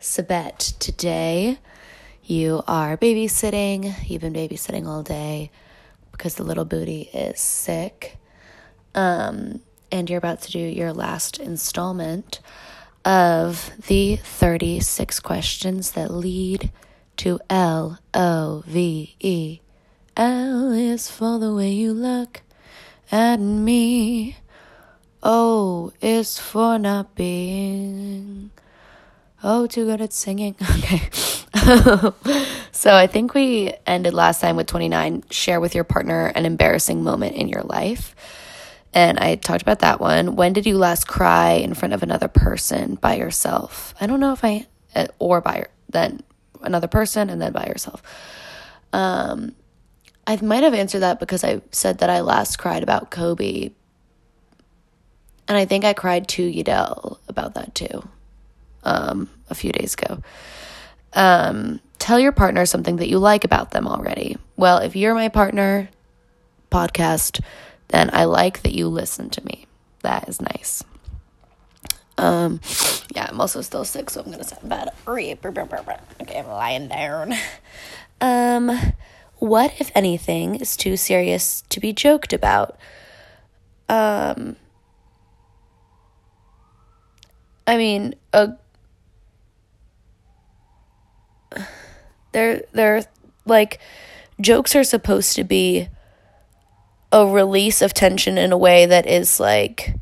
Sabette. Today, you are babysitting. You've been babysitting all day because the little booty is sick. Um, and you're about to do your last installment of the 36 questions that lead to L O V E. L is for the way you look at me. O is for not being. Oh, too good at singing. Okay. so I think we ended last time with 29. Share with your partner an embarrassing moment in your life. And I talked about that one. When did you last cry in front of another person by yourself? I don't know if I, uh, or by then another person and then by yourself. Um, I might have answered that because I said that I last cried about Kobe. And I think I cried to Yadel about that too um, a few days ago. Um, tell your partner something that you like about them already. Well, if you're my partner, podcast, then I like that you listen to me. That is nice. Um, yeah, I'm also still sick, so I'm gonna sit in bed. Okay, I'm lying down. Um, what, if anything, is too serious to be joked about? Um, I mean, a they're they're like jokes are supposed to be a release of tension in a way that is like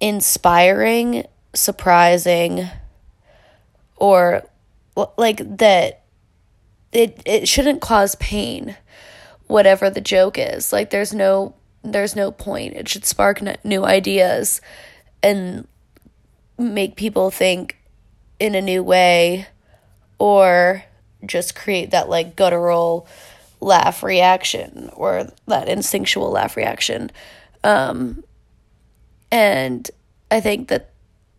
inspiring, surprising, or like that it it shouldn't cause pain whatever the joke is. Like there's no there's no point. It should spark new ideas and make people think in a new way or just create that like guttural laugh reaction or that instinctual laugh reaction. Um, and I think that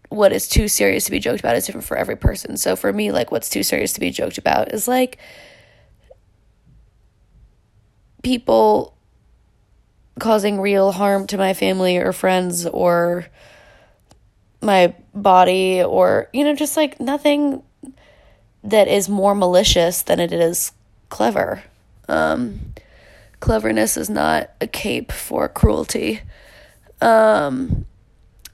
what is too serious to be joked about is different for every person. So for me, like what's too serious to be joked about is like people causing real harm to my family or friends or my body or you know just like nothing that is more malicious than it is clever. Um, cleverness is not a cape for cruelty. Um,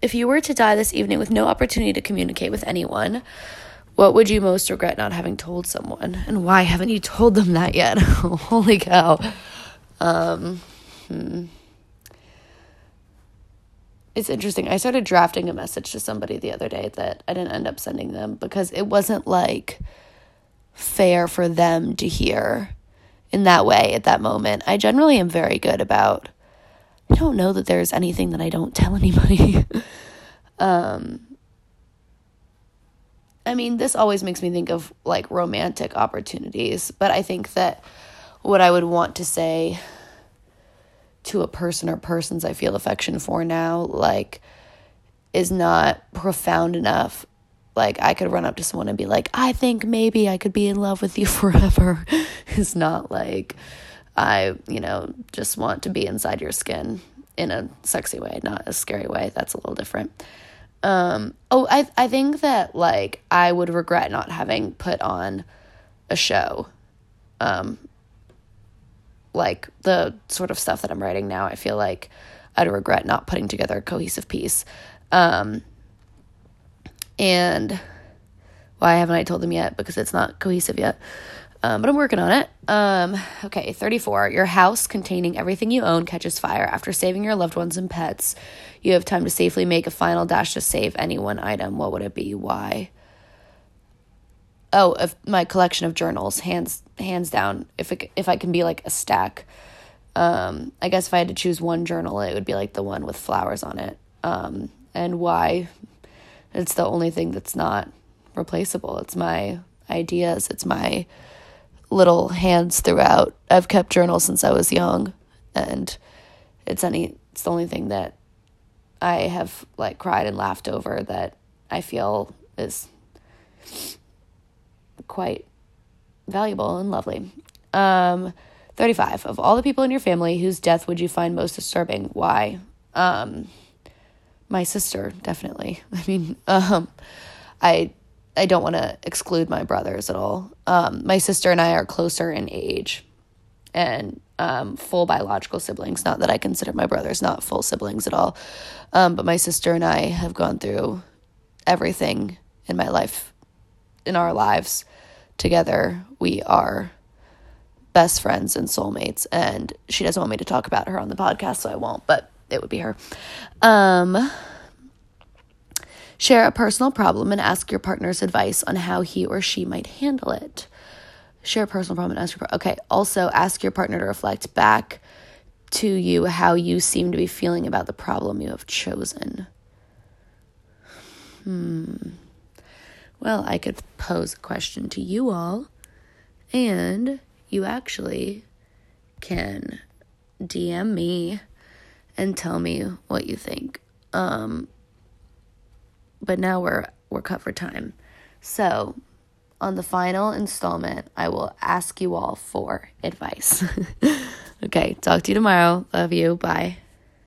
if you were to die this evening with no opportunity to communicate with anyone, what would you most regret not having told someone? And why haven't you told them that yet? Holy cow. Um, hmm. It's interesting. I started drafting a message to somebody the other day that I didn't end up sending them because it wasn't like fair for them to hear in that way at that moment. I generally am very good about I don't know that there's anything that I don't tell anybody. um I mean, this always makes me think of like romantic opportunities, but I think that what I would want to say to a person or persons I feel affection for now, like, is not profound enough like I could run up to someone and be like, I think maybe I could be in love with you forever. it's not like I, you know, just want to be inside your skin in a sexy way, not a scary way. That's a little different. Um, oh, I I think that like I would regret not having put on a show. Um, like the sort of stuff that I'm writing now, I feel like I'd regret not putting together a cohesive piece. Um, and why haven't I told them yet? Because it's not cohesive yet. Um, but I'm working on it. Um, okay, 34. Your house containing everything you own catches fire. After saving your loved ones and pets, you have time to safely make a final dash to save any one item. What would it be? Why? Oh, if my collection of journals, hands hands down. If it, if I can be like a stack, um, I guess if I had to choose one journal, it would be like the one with flowers on it. Um, and why? It's the only thing that's not replaceable. It's my ideas, it's my little hands throughout. I've kept journals since I was young and it's any it's the only thing that I have like cried and laughed over that I feel is quite valuable and lovely. Um 35 of all the people in your family whose death would you find most disturbing? Why? Um my sister definitely i mean um i I don't want to exclude my brothers at all. Um, my sister and I are closer in age and um, full biological siblings. Not that I consider my brothers not full siblings at all, um, but my sister and I have gone through everything in my life, in our lives together. We are best friends and soulmates, and she doesn't want me to talk about her on the podcast, so I won't, but it would be her. Um, share a personal problem and ask your partner's advice on how he or she might handle it. Share a personal problem and ask your okay also ask your partner to reflect back to you how you seem to be feeling about the problem you have chosen. Hmm. Well i could pose a question to you all and you actually can dm me and tell me what you think um but now we're we're cut for time so on the final installment, I will ask you all for advice. okay, talk to you tomorrow. Love you. Bye.